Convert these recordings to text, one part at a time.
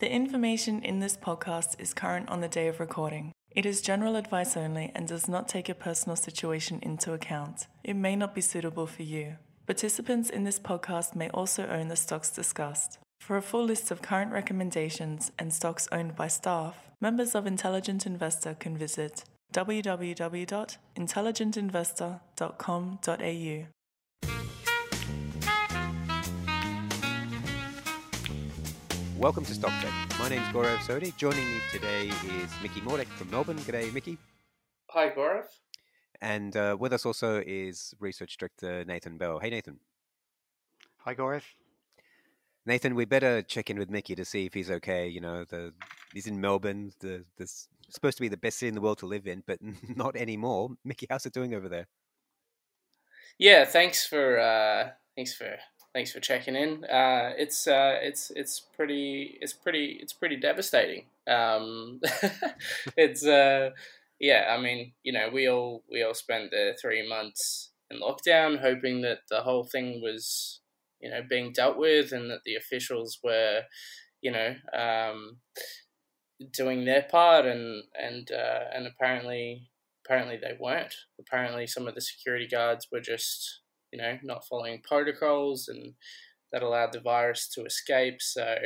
The information in this podcast is current on the day of recording. It is general advice only and does not take your personal situation into account. It may not be suitable for you. Participants in this podcast may also own the stocks discussed. For a full list of current recommendations and stocks owned by staff, members of Intelligent Investor can visit www.intelligentinvestor.com.au. Welcome to Stock Tech. My name's Gaurav Sodhi. Joining me today is Mickey Mordek from Melbourne. G'day, Mickey. Hi, Gaurav. And uh, with us also is Research Director Nathan Bell. Hey, Nathan. Hi, Gaurav. Nathan, we better check in with Mickey to see if he's okay. You know, the he's in Melbourne. The this supposed to be the best city in the world to live in, but not anymore. Mickey, how's it doing over there? Yeah, thanks for uh, thanks for thanks for checking in. Uh, it's uh, it's it's pretty it's pretty it's pretty devastating. Um, it's uh, yeah, I mean, you know, we all we all spent the three months in lockdown, hoping that the whole thing was you know being dealt with, and that the officials were you know um, doing their part, and and uh, and apparently apparently they weren't. Apparently, some of the security guards were just you know, not following protocols, and that allowed the virus to escape. So,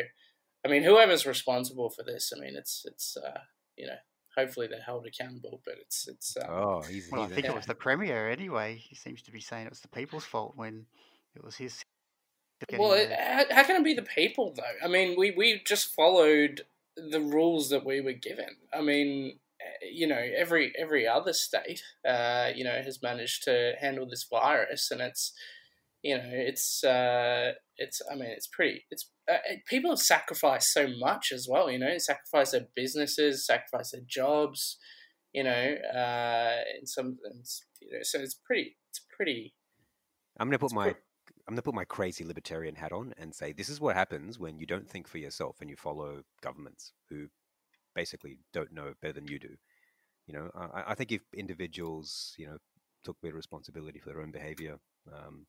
I mean, whoever's responsible for this, I mean, it's it's uh, you know, hopefully they're held accountable. But it's it's um, oh, he's, Well, I think yeah. it was the premier anyway. He seems to be saying it was the people's fault when it was his. Well, it, how, how can it be the people though? I mean, we we just followed the rules that we were given. I mean, you know every every other state uh, you know has managed to handle this virus and it's you know it's uh, it's I mean it's pretty it's uh, people have sacrificed so much as well you know sacrifice their businesses sacrifice their jobs you know uh, in some you know so it's pretty it's pretty I'm gonna put my pretty, I'm gonna put my crazy libertarian hat on and say this is what happens when you don't think for yourself and you follow governments who basically don't know better than you do. You know, I, I think if individuals, you know, took their responsibility for their own behavior, um,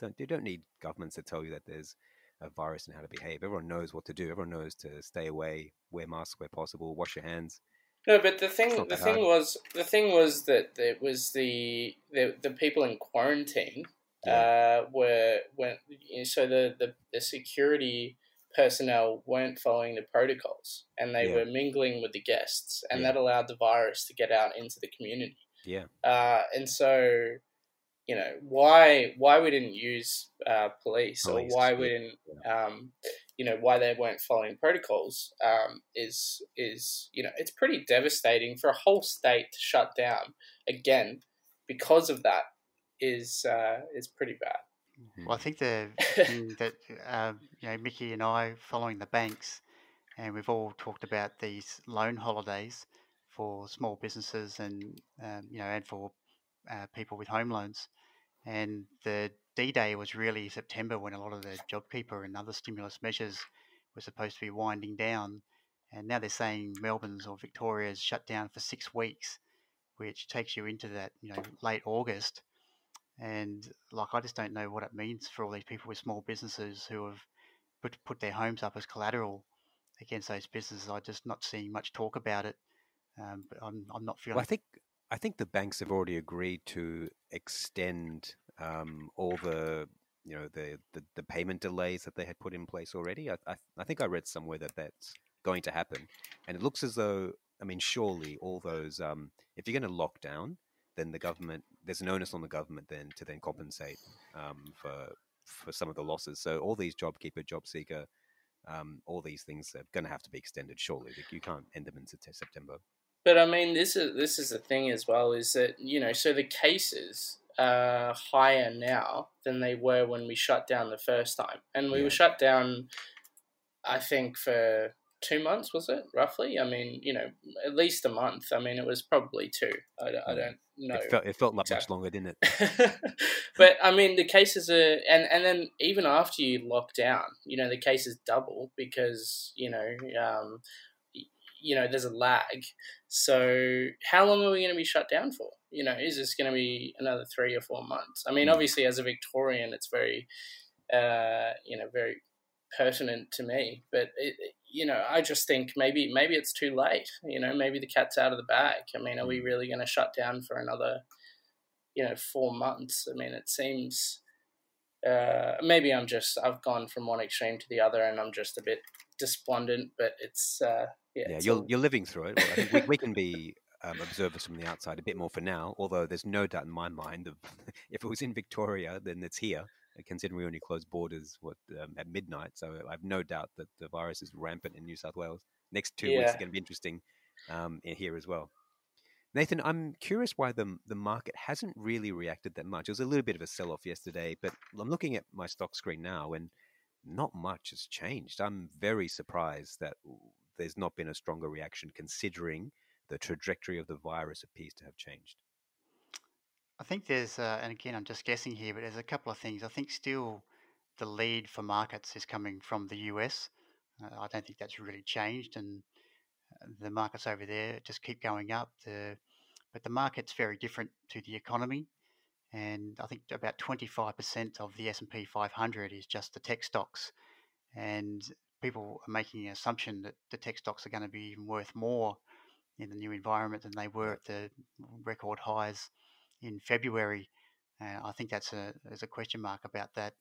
don't, you don't need governments to tell you that there's a virus and how to behave. Everyone knows what to do. Everyone knows to stay away, wear masks where possible, wash your hands. No, but the thing the thing hard. was the thing was that it was the the, the people in quarantine yeah. uh, were when so the, the the security personnel weren't following the protocols and they yeah. were mingling with the guests, and yeah. that allowed the virus to get out into the community. Yeah. Uh, and so, you know, why why we didn't use uh, police, police, or why we didn't, yeah. um, you know, why they weren't following protocols um, is is you know it's pretty devastating for a whole state to shut down again because of that is uh, is pretty bad. Mm-hmm. Well, I think the thing that uh, you know, Mickey and I, following the banks, and we've all talked about these loan holidays for small businesses and um, you know, and for uh, people with home loans. And the D Day was really September when a lot of the JobKeeper and other stimulus measures were supposed to be winding down. And now they're saying Melbourne's or Victoria's shut down for six weeks, which takes you into that you know late August and like I just don't know what it means for all these people with small businesses who have put put their homes up as collateral against those businesses. I'm just not seeing much talk about it. Um, but I'm I'm not feeling. Well, I think I think the banks have already agreed to extend um, all the you know the, the, the payment delays that they had put in place already. I, I I think I read somewhere that that's going to happen, and it looks as though I mean surely all those um, if you're going to lock down then the government there's an onus on the government then to then compensate um, for for some of the losses. So all these JobKeeper, JobSeeker, um, all these things are going to have to be extended. Surely, you can't end them in September. But I mean, this is this is the thing as well. Is that you know, so the cases are higher now than they were when we shut down the first time, and we yeah. were shut down. I think for two months was it roughly i mean you know at least a month i mean it was probably two i, I don't know it felt, it felt like exactly. much longer didn't it but i mean the cases are and and then even after you lock down you know the cases double because you know um, you know there's a lag so how long are we going to be shut down for you know is this going to be another three or four months i mean mm. obviously as a victorian it's very uh, you know very pertinent to me. But it, you know, I just think maybe maybe it's too late. You know, maybe the cat's out of the bag. I mean, are we mm. really going to shut down for another, you know, four months? I mean, it seems. Uh, maybe I'm just I've gone from one extreme to the other, and I'm just a bit despondent. But it's uh, yeah, yeah, it's you're all... you're living through it. Well, I think we, we can be um, observers from the outside a bit more for now. Although there's no doubt in my mind that if it was in Victoria, then it's here considering we only closed borders what um, at midnight. So I have no doubt that the virus is rampant in New South Wales. Next two yeah. weeks are going to be interesting um, here as well. Nathan, I'm curious why the the market hasn't really reacted that much. It was a little bit of a sell off yesterday, but I'm looking at my stock screen now, and not much has changed. I'm very surprised that there's not been a stronger reaction, considering the trajectory of the virus appears to have changed. I think there's, uh, and again, I'm just guessing here, but there's a couple of things. I think still the lead for markets is coming from the US. Uh, I don't think that's really changed, and uh, the markets over there just keep going up. The, but the market's very different to the economy, and I think about 25% of the S&P 500 is just the tech stocks, and people are making an assumption that the tech stocks are going to be even worth more in the new environment than they were at the record highs in February. Uh, I think that's a there's a question mark about that.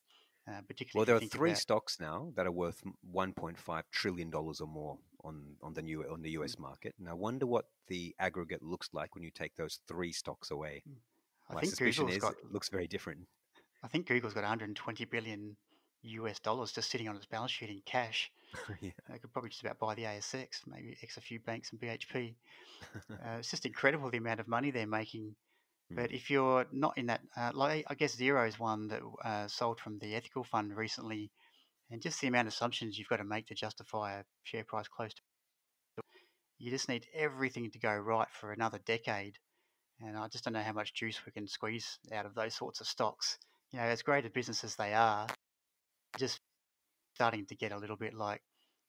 Uh, particularly well, there are three about... stocks now that are worth 1.5 trillion dollars or more on on the new on the U.S. Mm. market, and I wonder what the aggregate looks like when you take those three stocks away. Mm. I My think suspicion Google's is got, it looks very different. I think Google's got 120 billion US dollars just sitting on its balance sheet in cash. yeah. They could probably just about buy the ASX, maybe X a few banks and BHP. uh, it's just incredible the amount of money they're making but mm. if you're not in that, uh, like I guess Xero is one that uh, sold from the ethical fund recently, and just the amount of assumptions you've got to make to justify a share price close to, you just need everything to go right for another decade. And I just don't know how much juice we can squeeze out of those sorts of stocks. You know, as great a business as they are, just starting to get a little bit like,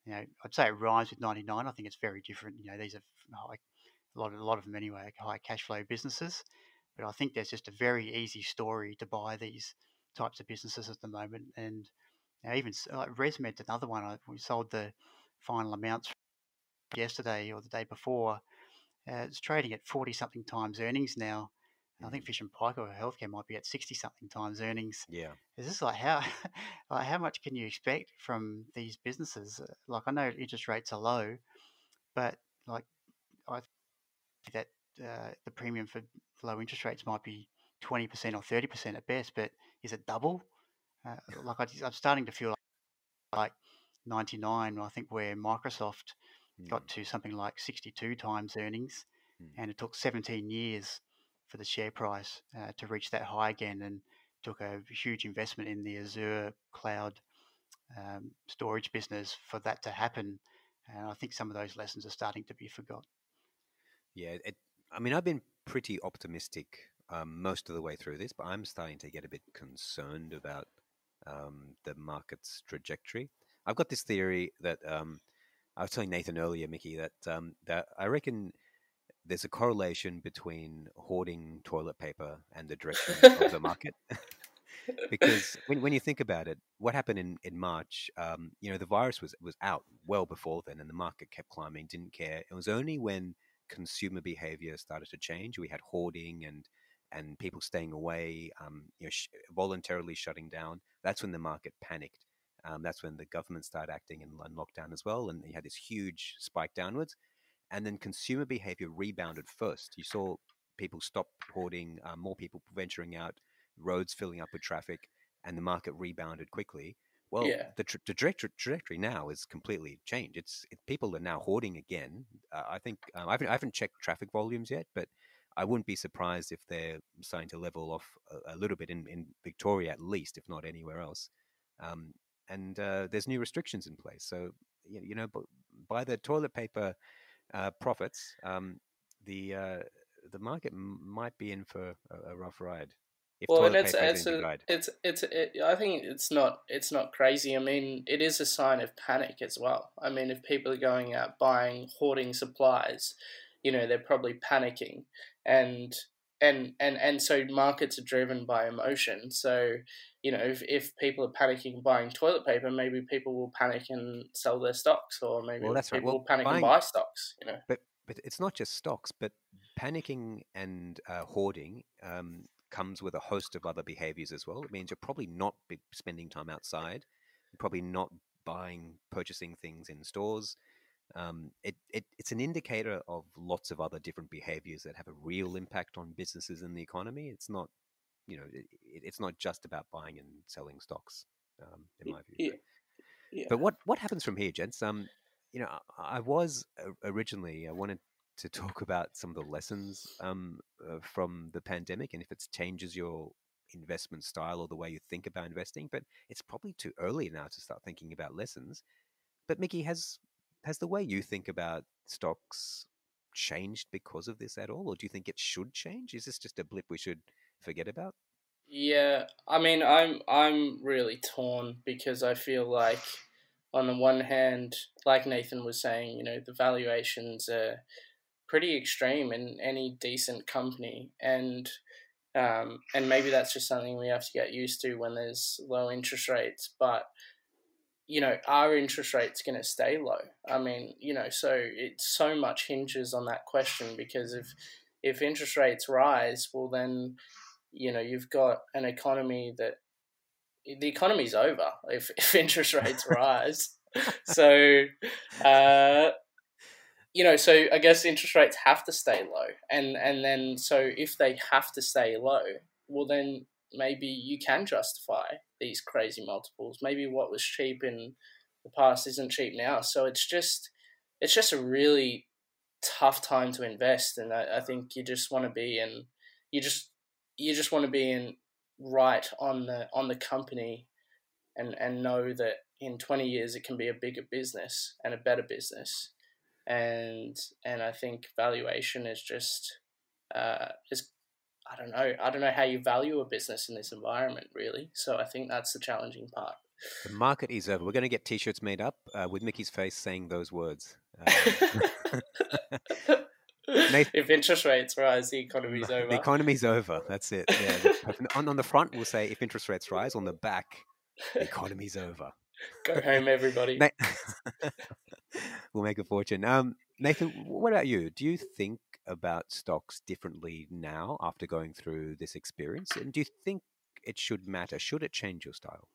you know, I'd say it rhymes with 99. I think it's very different. You know, these are high, a lot of, a lot of them anyway, high cash flow businesses. But I think there's just a very easy story to buy these types of businesses at the moment. And know, even like ResMed's another one. we sold the final amounts yesterday or the day before. Uh, it's trading at 40 something times earnings now. I think Fish and Paykel Healthcare might be at 60 something times earnings. Yeah. Is this like how like how much can you expect from these businesses? Like I know interest rates are low, but like I think that uh, the premium for low interest rates might be 20% or 30% at best, but is it double? Uh, like I, am starting to feel like 99, I think, where Microsoft mm. got to something like 62 times earnings, mm. and it took 17 years for the share price uh, to reach that high again, and took a huge investment in the Azure cloud um, storage business for that to happen. And I think some of those lessons are starting to be forgot. Yeah, it, I mean, I've been pretty optimistic um, most of the way through this, but I'm starting to get a bit concerned about um, the market's trajectory. I've got this theory that um, I was telling Nathan earlier, Mickey, that um, that I reckon there's a correlation between hoarding toilet paper and the direction of the market. because when, when you think about it, what happened in, in March, um, you know, the virus was was out well before then, and the market kept climbing, didn't care. It was only when consumer behavior started to change. We had hoarding and and people staying away, um, you know, sh- voluntarily shutting down. That's when the market panicked. Um, that's when the government started acting in, lockdown as well, and you had this huge spike downwards. And then consumer behavior rebounded first. You saw people stop hoarding, uh, more people venturing out, roads filling up with traffic, and the market rebounded quickly. Well, yeah. the, tra- the trajectory, trajectory now is completely changed. It's it, people are now hoarding again. Uh, I think um, I, haven't, I haven't checked traffic volumes yet, but I wouldn't be surprised if they're starting to level off a, a little bit in, in Victoria at least, if not anywhere else. Um, and uh, there's new restrictions in place. So you, you know, by the toilet paper uh, profits, um, the uh, the market m- might be in for a, a rough ride. If well, and it's it's a, it's it's it, I think it's not it's not crazy. I mean, it is a sign of panic as well. I mean, if people are going out buying hoarding supplies, you know, they're probably panicking, and and and and so markets are driven by emotion. So you know, if, if people are panicking buying toilet paper, maybe people will panic and sell their stocks, or maybe Well, that's right. people Well, will panic buying- and buy stocks. You know, But but it's not just stocks, but panicking and uh, hoarding um, comes with a host of other behaviors as well. It means you're probably not spending time outside, you're probably not buying, purchasing things in stores. Um, it, it it's an indicator of lots of other different behaviors that have a real impact on businesses and the economy. It's not, you know, it, it- it's not just about buying and selling stocks, um, in my view. yeah, But- yeah. but what what happens from here, gents? Um, you know, I, I was originally I wanted to talk about some of the lessons um uh, from the pandemic and if it changes your investment style or the way you think about investing. But it's probably too early now to start thinking about lessons. But Mickey, has has the way you think about stocks changed because of this at all, or do you think it should change? Is this just a blip we should forget about? Yeah, I mean, I'm I'm really torn because I feel like, on the one hand, like Nathan was saying, you know, the valuations are pretty extreme in any decent company, and um, and maybe that's just something we have to get used to when there's low interest rates. But you know, are interest rates going to stay low? I mean, you know, so it so much hinges on that question because if if interest rates rise, well then you know you've got an economy that the economy's over if, if interest rates rise so uh, you know so i guess interest rates have to stay low and and then so if they have to stay low well then maybe you can justify these crazy multiples. Maybe what was cheap in the past isn't cheap now. So it's just it's just a really tough time to invest and i, I think you just want to be in you just you just want to be in right on the on the company and and know that in 20 years it can be a bigger business and a better business and and I think valuation is just uh, is I don't know I don't know how you value a business in this environment really so I think that's the challenging part The market is over. We're going to get T-shirts made up uh, with Mickey's face saying those words. Uh, Nathan- if interest rates rise the economy's The over The economy's over. That's it. Yeah. on, on the front, we'll say if interest rates rise. On the back, the economy's over. go home everybody we'll make a fortune. Um, Nathan, what about you? Do you think about stocks differently now after going through this experience? And do you think it should matter? Should it change your style?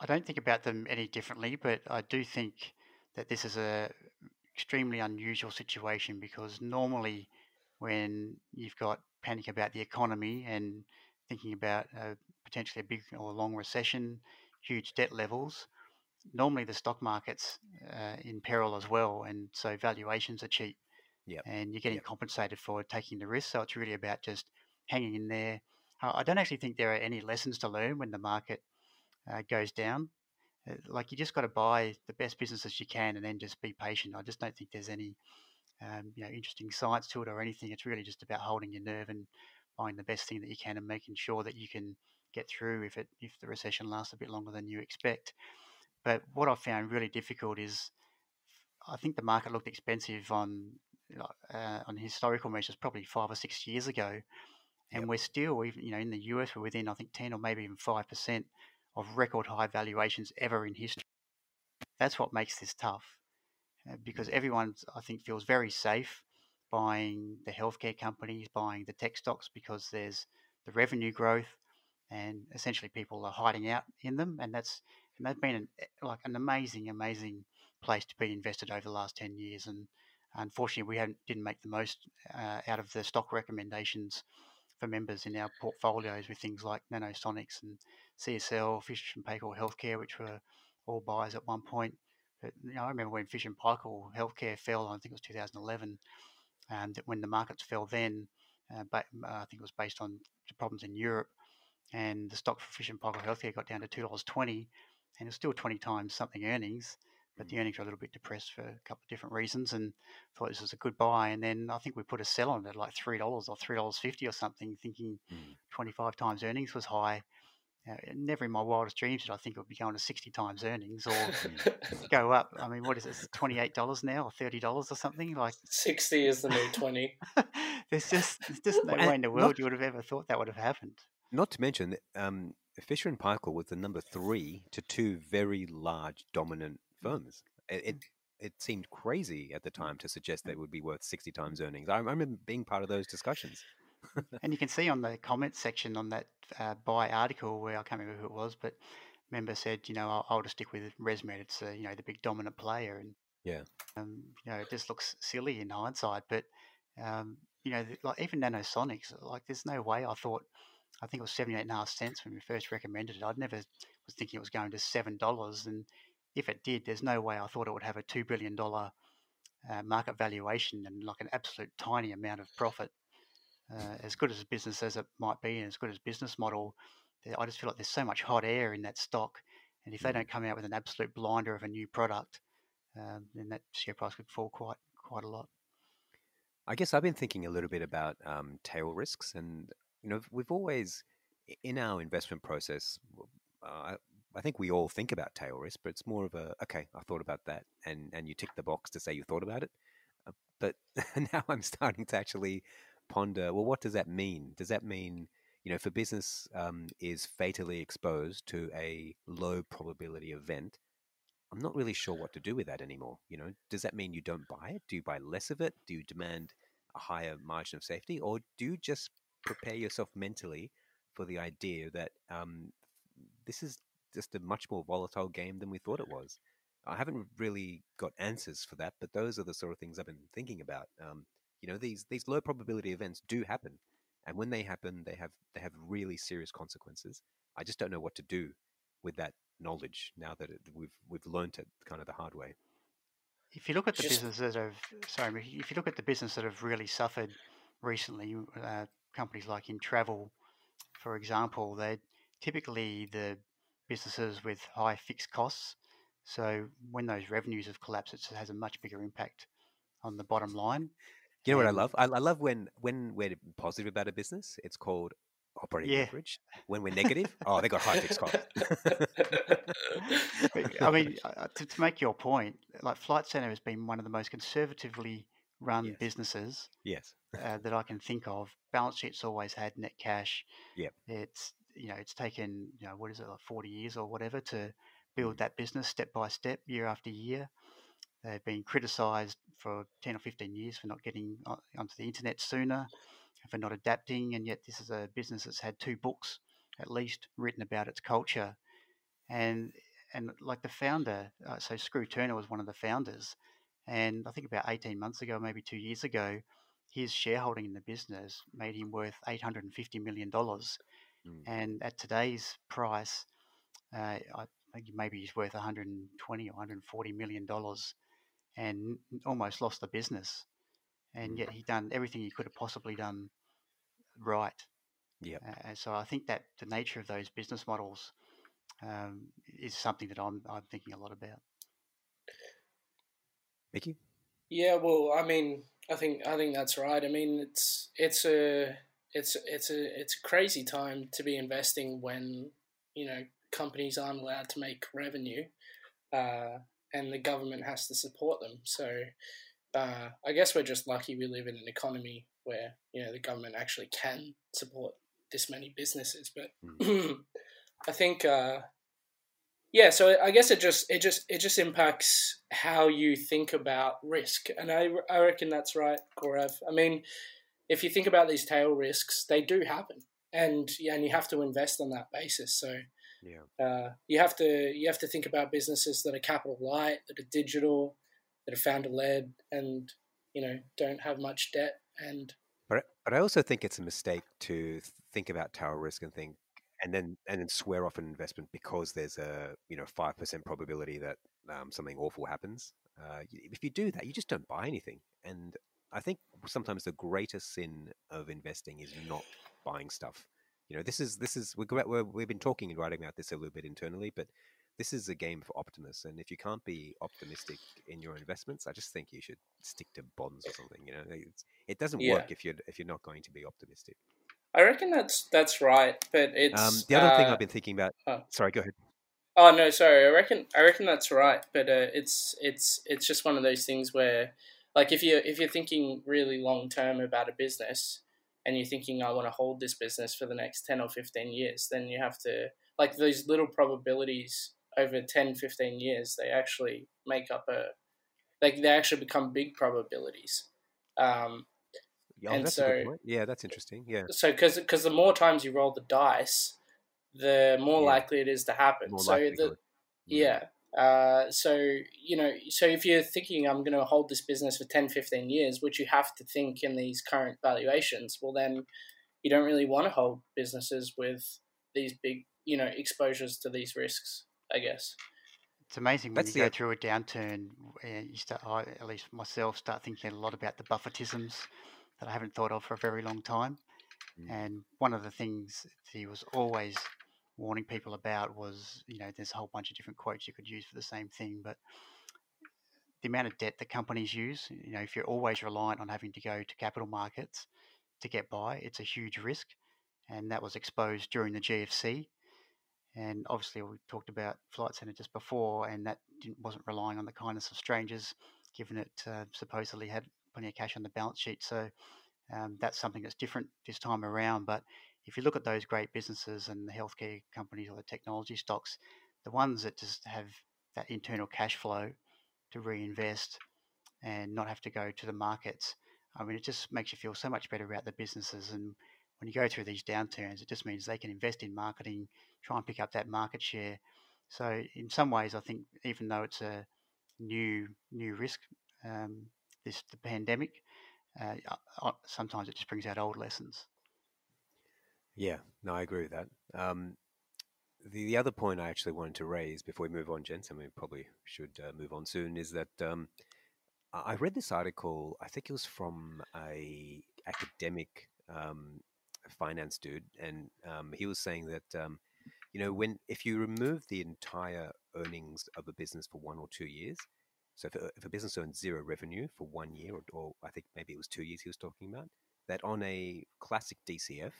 I don't think about them any differently, but I do think that this is a extremely unusual situation because normally when you've got panic about the economy and thinking about uh, potentially a big or long recession, huge debt levels, normally the stock market's uh, in peril as well, and so valuations are cheap, Yep. and you're getting Yep. compensated for taking the risk. So it's really about just hanging in there. Uh, I don't actually think there are any lessons to learn when the market uh, goes down. Uh, Like you just got to buy the best businesses you can, and then just be patient. I just don't think there's any, um, you know, interesting science to it or anything. It's really just about holding your nerve and buying the best thing that you can, and making sure that you can get through if it if the recession lasts a bit longer than you expect. But what I've found really difficult is, I think the market looked expensive on uh, on historical measures probably five or six years ago, and Yep. we're still even you know in the US we're within I think ten or maybe even five percent of record high valuations ever in history. That's what makes this tough, uh, because everyone I think feels very safe buying the healthcare companies, buying the tech stocks because there's the revenue growth, and essentially people are hiding out in them, and that's and they've been an, eh, like an amazing, amazing place to be invested over the last ten years, and unfortunately we hadn't, didn't make the most uh, out of the stock recommendations for members in our portfolios with things like Nanosonics and CSL, Fish and Paykel Healthcare, which were all buys at one point. But you know, I remember when Fish and Paykel Healthcare fell, I think it was 2011, and when the markets fell then, uh, but uh, I think it was based on the problems in Europe, and the stock for Fish and Paykel Healthcare got down to two dollars twenty, and it's still 20 times something earnings. But the earnings are a little bit depressed for a couple of different reasons, and thought this was a good buy. And then I think we put a sell on it at like three dollars or three dollars fifty or something, thinking Mm. 25 times earnings was high. Uh, never in my wildest dreams did I think it would be going to 60 times earnings or go up. I mean, what is it? $28 now or $30 or something? Like, 60 is the new 20 there's just there's just no way in the world not- you would have ever thought that would have happened. Not to mention, um, Fisher and Paykel was the number three to two very large dominant firms. It, it it seemed crazy at the time to suggest they would be worth sixty times earnings. I remember being part of those discussions. and you can see on the comment section on that uh, buy article where I can't remember who it was, but member said, you know, I'll, I'll just stick with ResMed. It's uh, you know the big dominant player, and Yeah. um, you know it just looks silly in hindsight. But um, you know, like even Nanosonics, like there's no way I thought. I think it was seventy eight and a half cents when we first recommended it. I'd never was thinking it was going to seven dollars, and if it did, there's no way I thought it would have a two billion dollar uh, market valuation and like an absolute tiny amount of profit. Uh, as good as a business as it might be, and as good as business model, I just feel like there's so much hot air in that stock, and if they Mm. don't come out with an absolute blinder of a new product, um, then that share price could fall quite quite a lot. I guess I've been thinking a little bit about um, tail risks, and you know, we've always in our investment process. Uh, I, think we all think about tail risk, but it's more of a okay. I thought about that, and and you tick the box to say you thought about it. Uh, but now I'm starting to actually ponder. Well, what does that mean? Does that mean you know, if a business um, is fatally exposed to a low probability event, I'm not really sure what to do with that anymore. You know, does that mean you don't buy it? Do you buy less of it? Do you demand a higher margin of safety, or do you just prepare yourself mentally for the idea that um, this is just a much more volatile game than we thought it was? I haven't really got answers for that, but those are the sort of things I've been thinking about. Um, you know, these these low probability events do happen, and when they happen, they have they have really serious consequences. I just don't know what to do with that knowledge now that it, we've we've learnt it kind of the hard way. If you look at the Just- businesses that have, sorry, if you look at the business that have really suffered recently, uh, companies like in travel, for example, they're typically the businesses with high fixed costs. So when those revenues have collapsed, it has a much bigger impact on the bottom line. You know what I love? I, I love when when we're positive about a business. It's called operating Yeah. leverage. When we're negative, oh, they got high fixed costs. I mean, to, to make your point, like Flight Centre has been one of the most conservatively run Yes. businesses yes, uh, that I can think of. Balance sheet's always had net cash. Yep. It's you know it's taken you know what is it like forty years or whatever to build that business step by step, year after year. They've been criticised for ten or fifteen years for not getting onto the internet sooner, for not adapting, and yet this is a business that's had two books at least written about its culture, and and like the founder, uh, so Skroo Turner was one of the founders, and I think about eighteen months ago, maybe two years ago, his shareholding in the business made him worth eight hundred and fifty million dollars, Mm. and at today's price, uh, I think maybe he's worth one hundred and twenty or one hundred and forty million dollars, and almost lost the business, and Mm. yet he done everything he could have possibly done right. Yep. Uh, and so I think that the nature of those business models um, is something that I'm I'm thinking a lot about. Mickey. Yeah, well, I mean, I think I think that's right. I mean, it's it's a it's it's a it's a crazy time to be investing when you know companies aren't allowed to make revenue, uh, and the government has to support them. So, uh, I guess we're just lucky we live in an economy where you know the government actually can support this many businesses. But I think uh, yeah, so I guess it just it just it just impacts how you think about risk, and I I reckon that's right, Gaurav. I mean, if you think about these tail risks, they do happen, and yeah, and you have to invest on that basis. So Yeah. uh, you have to you have to think about businesses that are capital light, that are digital, that are founder led, and you know don't have much debt. And But but I also think it's a mistake to think about tail risk and think and then and then swear off an investment because there's a you know five percent probability that um, something awful happens. Uh, if you do that, you just don't buy anything. And I think sometimes the greatest sin of investing is not buying stuff. You know, this is this is we're, we're, we've been talking and writing about this a little bit internally, but this is a game for optimists. And if you can't be optimistic in your investments, I just think you should stick to bonds or something. You know, it's, it doesn't Yeah. work if you're if you're not going to be optimistic. I reckon that's that's right. But it's Um, the other thing uh, I've been thinking about. oh. Sorry, go ahead. Oh no, sorry. I reckon I reckon that's right, but uh, it's it's it's just one of those things where, like, if you if you're thinking really long term about a business, and you're thinking I want to hold this business for the next ten or fifteen years, then you have to like those little probabilities over 10, 15 years, they actually make up a like they actually become big probabilities. Um, Oh, And that's a good so- point. Yeah, that's interesting. Yeah, so because because the more times you roll the dice, the more Yeah. likely it is to happen. more so the, yeah. Uh, so you know, so if you're thinking I'm going to hold this business for 10, 15 years, which you have to think in these current valuations, well then you don't really want to hold businesses with these big, you know, exposures to these risks. I guess. It's amazing when That's you go through a downturn. And you start, I, at least myself, start thinking a lot about the Buffettisms that I haven't thought of for a very long time. Mm. And one of the things he was always warning people about was, you know, there's a whole bunch of different quotes you could use for the same thing, but the amount of debt that companies use, you know, if you're always reliant on having to go to capital markets to get by, it's a huge risk. And that was exposed during the GFC. And obviously, we talked about Flight Centre just before, and that didn't, wasn't relying on the kindness of strangers, given it uh, supposedly had plenty of cash on the balance sheet. So um, that's something that's different this time around. But if you look at those great businesses and the healthcare companies or the technology stocks, the ones that just have that internal cash flow to reinvest and not have to go to the markets, I mean, it just makes you feel so much better about the businesses. And when you go through these downturns, it just means they can invest in marketing, try and pick up that market share. So in some ways, I think even though it's a new new risk, um, this the pandemic, uh, sometimes it just brings out old lessons. Yeah, no, I agree with that. Um, the, the other point I actually wanted to raise before we move on, gents, and we probably should uh, move on soon, is that um, I I read this article. I think it was from a academic um, finance dude, and um, he was saying that um, you know when if you remove the entire earnings of a business for one or two years, so if a, if a business earns zero revenue for one year, or, or I think maybe it was two years, he was talking about that on a classic DCF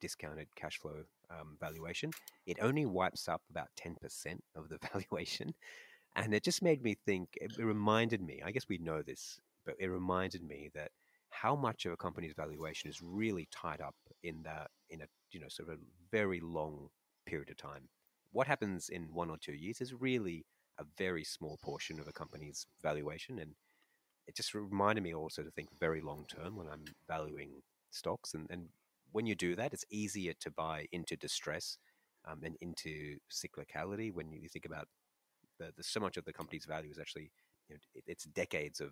discounted cash flow um, valuation, it only wipes up about 10% of the valuation. And it just made me think, it reminded me, I guess we know this, but it reminded me that how much of a company's valuation is really tied up in that, in a, you know, sort of a very long period of time. What happens in one or two years is really a very small portion of a company's valuation. And it just reminded me also to think very long term when I'm valuing stocks. And, and when you do that, it's easier to buy into distress um, and into cyclicality when you think about the, the so much of the company's value is actually you know, it, it's decades of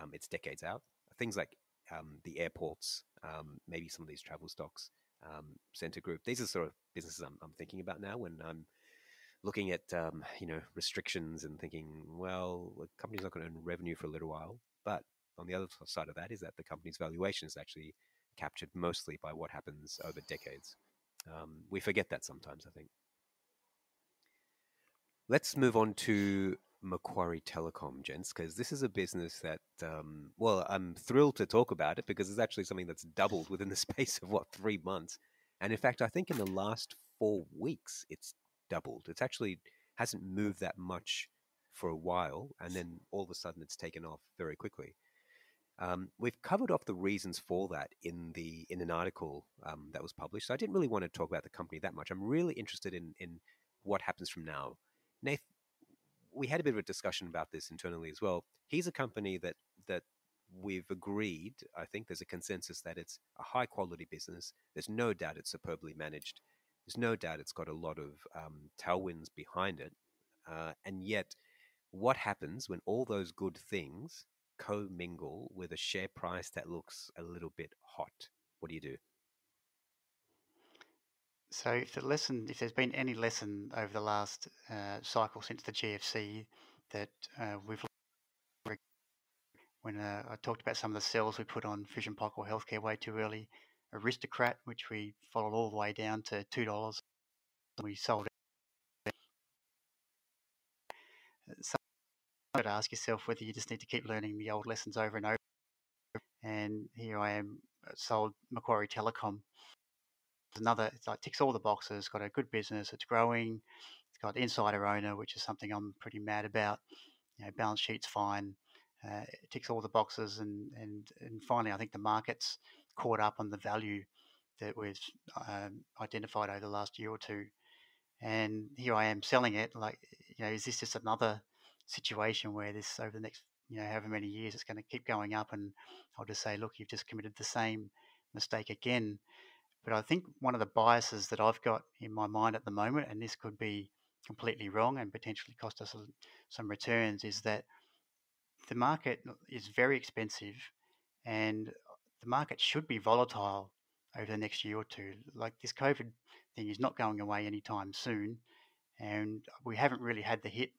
um, it's decades out. Things like um, the airports, um, maybe some of these travel stocks, um, Scentre Group. These are sort of businesses I'm, I'm thinking about now when I'm looking at um, you know restrictions and thinking, well, the company's not going to earn revenue for a little while. But on the other side of that is that the company's valuation is actually captured mostly by what happens over decades. Um, we forget that sometimes, I think. Let's move on to Macquarie Telecom, gents, because this is a business that, um, well, I'm thrilled to talk about it because it's actually something that's doubled within the space of what three months, and in fact, I think in the last four weeks it's doubled. It's actually hasn't moved that much for a while, and then all of a sudden it's taken off very quickly. Um, we've covered off the reasons for that in the in an article um, that was published. So I didn't really want to talk about the company that much. I'm really interested in in what happens from now. Nath, we had a bit of a discussion about this internally as well. He's a company that that we've agreed. I think there's a consensus that it's a high quality business. There's no doubt it's superbly managed. There's no doubt it's got a lot of um, tailwinds behind it. Uh, and yet, what happens when all those good things commingle with a share price that looks a little bit hot? What do you do? So, if the lesson, if there's been any lesson over the last uh, cycle since the GFC that uh, we've when uh, I talked about some of the cells we put on Fisher and Paykel Healthcare way too early, Aristocrat, which we followed all the way down to two dollars, we sold it. So, you have to ask yourself whether you just need to keep learning the old lessons over and over. And here I am, uh, sold Macquarie Telecom. Another it's like ticks all the boxes. Got a good business. It's growing. It's got insider owner which is something i'm pretty mad about. You know balance sheet's fine. Uh, it ticks all the boxes and and and finally i think the market's caught up on the value that we've um, identified over the last year or two and here I am selling it. Like, you know, is this just another situation where this over the next, you know, however many years it's going to keep going up? And I'll just say, look, you've just committed the same mistake again. But I think one of the biases that I've got in my mind at the moment, and this could be completely wrong and potentially cost us some returns, is that the market is very expensive and the market should be volatile over the next year or two. Like this COVID thing is not going away anytime soon, and we haven't really had the hit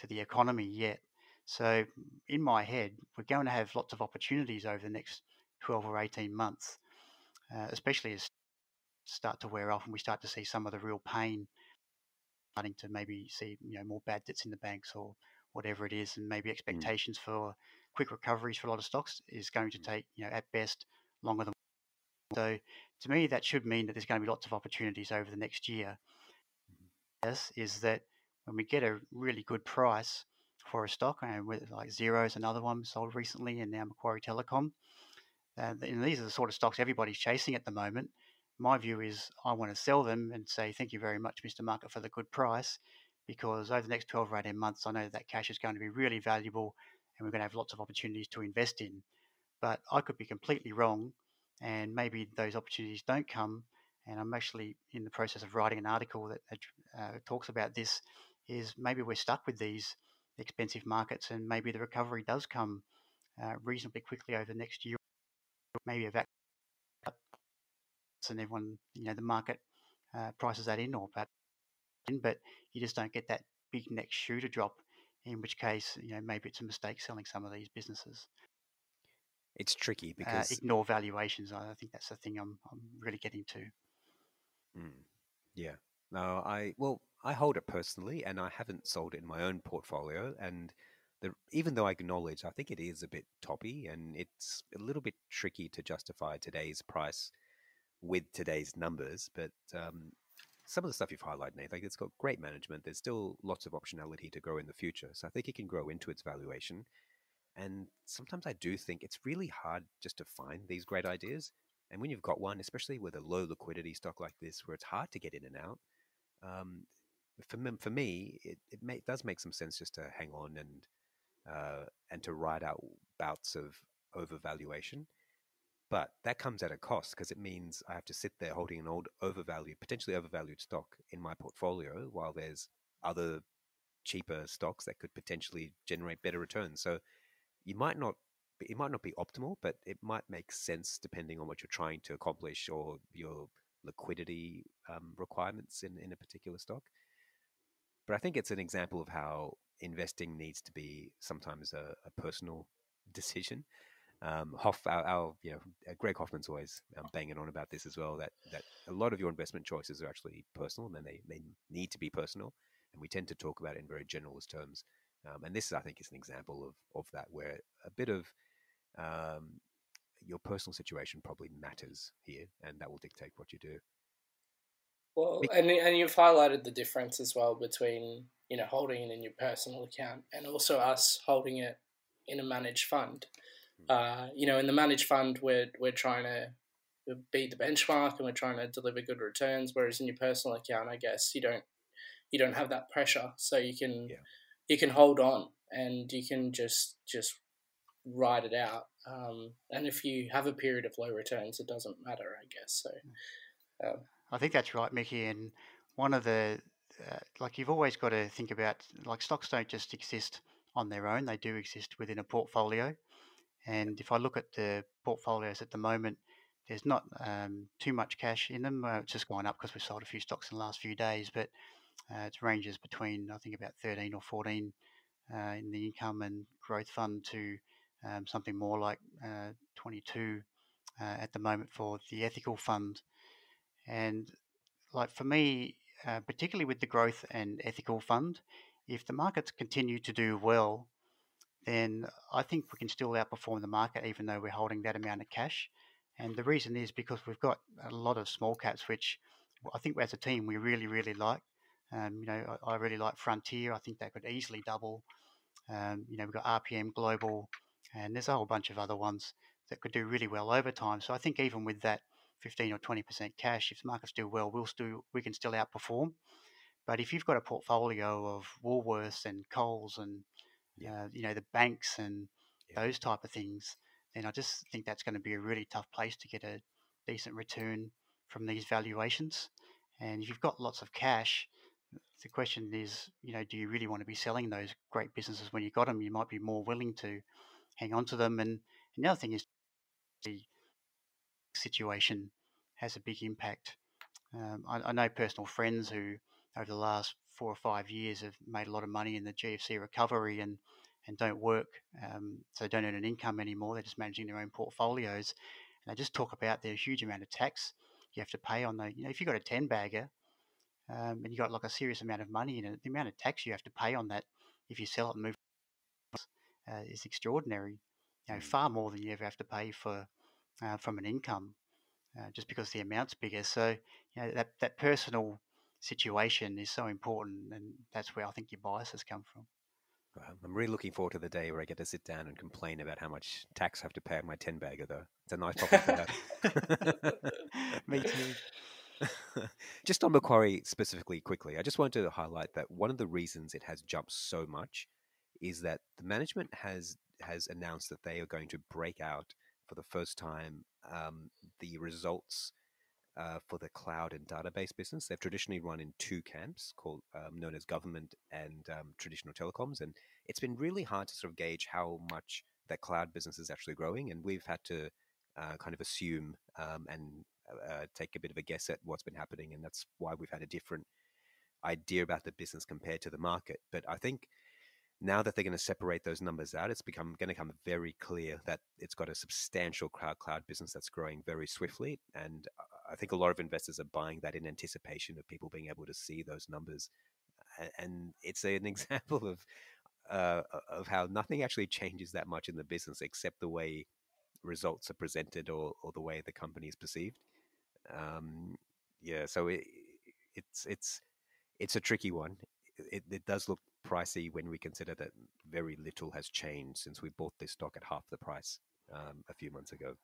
to the economy yet. So, in my head, we're going to have lots of opportunities over the next 12 or 18 months, uh, especially as start to wear off and we start to see some of the real pain starting to maybe see you know more bad debts in the banks or whatever it is and maybe mm. expectations mm. for quick recoveries for a lot of stocks is going to mm. take you know at best longer than so to me, that should mean that there's going to be lots of opportunities over the next year. Yes, is that when we get a really good price for a stock, and with like Xero is another one sold recently, and now Macquarie Telecom, uh, and these are the sort of stocks everybody's chasing at the moment. My view is I want to sell them and say thank you very much, Mr. Market, for the good price, because over the next 12 or 18 months, I know that cash is going to be really valuable, and we're going to have lots of opportunities to invest in. But I could be completely wrong and maybe those opportunities don't come. And I'm actually in the process of writing an article that uh, talks about this. Is maybe we're stuck with these expensive markets, and maybe the recovery does come uh, reasonably quickly over the next year. Maybe a vac- and everyone, you know, the market uh, prices that in, or perhaps in, but you just don't get that big next shoe to drop. In which case, you know, maybe it's a mistake selling some of these businesses it's tricky uh, because uh, ignore valuations. I think that's the thing I'm I'm really getting to. Mm, yeah. No, I well, I hold it personally, and I haven't sold it in my own portfolio. And the, even though I acknowledge, I think it is a bit toppy, and it's a little bit tricky to justify today's price with today's numbers. But um, some of the stuff you've highlighted, Nate, like it's got great management. There's still lots of optionality to grow in the future. So I think it can grow into its valuation. And sometimes I do think it's really hard just to find these great ideas. And when you've got one, especially with a low liquidity stock like this, where it's hard to get in and out, um, for me, for me, it, it may, does make some sense just to hang on and uh, and to ride out bouts of overvaluation. But that comes at a cost because it means I have to sit there holding an old overvalued, potentially overvalued stock in my portfolio while there's other cheaper stocks that could potentially generate better returns. So you might not it might not be optimal, but it might make sense depending on what you're trying to accomplish or your liquidity um, requirements in, in a particular stock. But I think it's an example of how investing needs to be sometimes a, a personal decision. Um, Hoff, our, our, you know, uh, Greg Hoffman's always um, banging on about this as well. That that a lot of your investment choices are actually personal, and they they need to be personal. And we tend to talk about it in very generalist terms. Um, and this, I think, is an example of, of that, where a bit of um, your personal situation probably matters here, and that will dictate what you do. Well, and and you've highlighted the difference as well between you know holding it in your personal account and also us holding it in a managed fund. Uh, you know, in the managed fund, we're we're trying to beat the benchmark and we're trying to deliver good returns. Whereas in your personal account, I guess you don't you don't have that pressure, so you can yeah you can hold on and you can just just ride it out. Um, and if you have a period of low returns, it doesn't matter, I guess. So, um, I think that's right, Mickey. And one of the uh, like you've always got to think about like stocks don't just exist on their own; they do exist within a portfolio. And if I look at the portfolios at the moment, there's not um, too much cash in them. Uh, it's just going up because we've sold a few stocks in the last few days, but uh, it ranges between, I think, about 13 or 14 uh, in the income and growth fund to um, something more like uh, 22 uh, at the moment for the ethical fund. And like for me, uh, particularly with the growth and ethical fund, if the markets continue to do well, then I think we can still outperform the market even though we're holding that amount of cash. And the reason is because we've got a lot of small caps, which I think as a team we really, really like. Um, you know, I, I, really like Frontier. I think that could easily double. Um, you know, we've got RPM Global, and there's a whole bunch of other ones that could do really well over time. So I think even with that 15 or 20% cash, if the markets do well, we'll still we can still outperform. But if you've got a portfolio of Woolworths and Coles and Yeah. uh, you know the banks and Yeah. those type of things, then I just think that's going to be a really tough place to get a decent return from these valuations. And if you've got lots of cash, the question is, you know, do you really want to be selling those great businesses when you got them? You might be more willing to hang on to them. And, the other thing is the situation has a big impact. Um, I, I know personal friends who, over the last four or five years, have made a lot of money in the GFC recovery and and don't work, um, so don't earn an income anymore. They're just managing their own portfolios, and they just talk about the huge amount of tax you have to pay on the. You know, if you've got a ten bagger, um, and you got like a serious amount of money in it, the amount of tax you have to pay on that if you sell it and move uh, is extraordinary. You know, Mm. far more than you ever have to pay for uh, from an income, uh, just because the amount's bigger. So you know that that personal situation is so important, and that's where I think your biases come from. Well, I'm really looking forward to the day where I get to sit down and complain about how much tax I have to pay on my 10 bagger, though. It's a nice problem to have. Me too. just on Macquarie specifically, quickly, I just wanted to highlight that one of the reasons it has jumped so much is that the management has has announced that they are going to break out for the first time um, the results uh, for the cloud and database business. They've traditionally run in two camps, called um, known as government and um, traditional telecoms, and it's been really hard to sort of gauge how much that cloud business is actually growing. And we've had to uh, kind of assume um, and uh, take a bit of a guess at what's been happening, and that's why we've had a different idea about the business compared to the market. But I think now that they're going to separate those numbers out, it's become going to become very clear that it's got a substantial cloud cloud business that's growing very swiftly, and I think a lot of investors are buying that in anticipation of people being able to see those numbers, and it's an example of uh, of how nothing actually changes that much in the business except the way results are presented or, or the way the company is perceived. Um, yeah, so it, it's it's it's a tricky one. It, it does look pricey when we consider that very little has changed since we bought this stock at half the price um, a few months ago.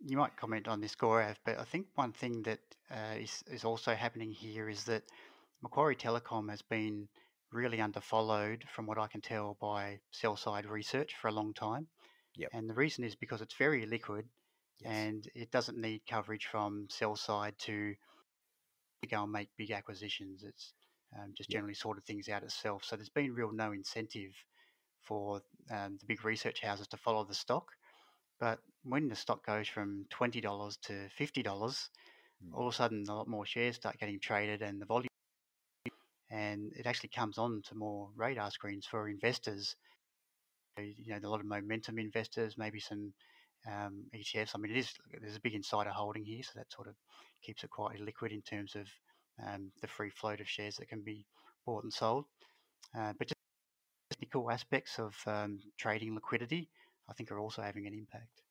You might comment on this, Gaurav, but I think one thing that uh, is is also happening here is that Macquarie Telecom has been really underfollowed, from what I can tell, by sell side research for a long time. Yep. And the reason is because it's very liquid Yes. and it doesn't need coverage from sell side to go and make big acquisitions. It's um, just Yep. generally sorted things out itself. So there's been real no incentive for um, the big research houses to follow the stock. But when the stock goes from twenty dollars to fifty dollars, Mm. all of a sudden a lot more shares start getting traded, and the volume, and it actually comes on to more radar screens for investors. You know, a lot of momentum investors, maybe some um, ETFs. I mean, it is there's a big insider holding here, so that sort of keeps it quite liquid in terms of um, the free float of shares that can be bought and sold. Uh, but just technical aspects of um, trading liquidity, I think, are also having an impact.